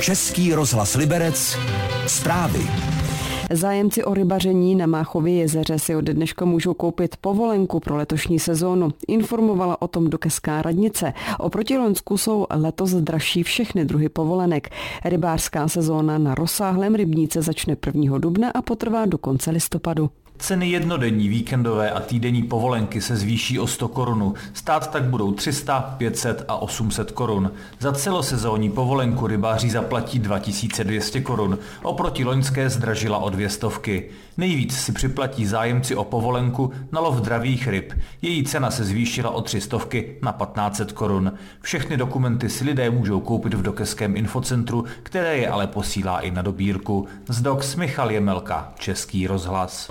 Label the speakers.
Speaker 1: Český rozhlas Liberec, zprávy.
Speaker 2: Zájemci o rybaření na Máchově jezeře si od dneška můžou koupit povolenku pro letošní sezónu. Informovala o tom Dokeská radnice. Oproti Loňsku jsou letos dražší všechny druhy povolenek. Rybářská sezóna na rozsáhlém rybníce začne 1. dubna a potrvá do konce listopadu.
Speaker 3: Ceny jednodenní, víkendové a týdenní povolenky se zvýší o 100 korun. Stát tak budou 300, 500 a 800 korun. Za celosezónní povolenku rybáři zaplatí 2200 korun. Oproti loňské zdražila o dvě stovky. Nejvíc si připlatí zájemci o povolenku na lov dravých ryb. Její cena se zvýšila o tři stovky na 1500 korun. Všechny dokumenty si lidé můžou koupit v Dokeském infocentru, které je ale posílá i na dobírku. Z Doks Michal Jemelka, Český rozhlas.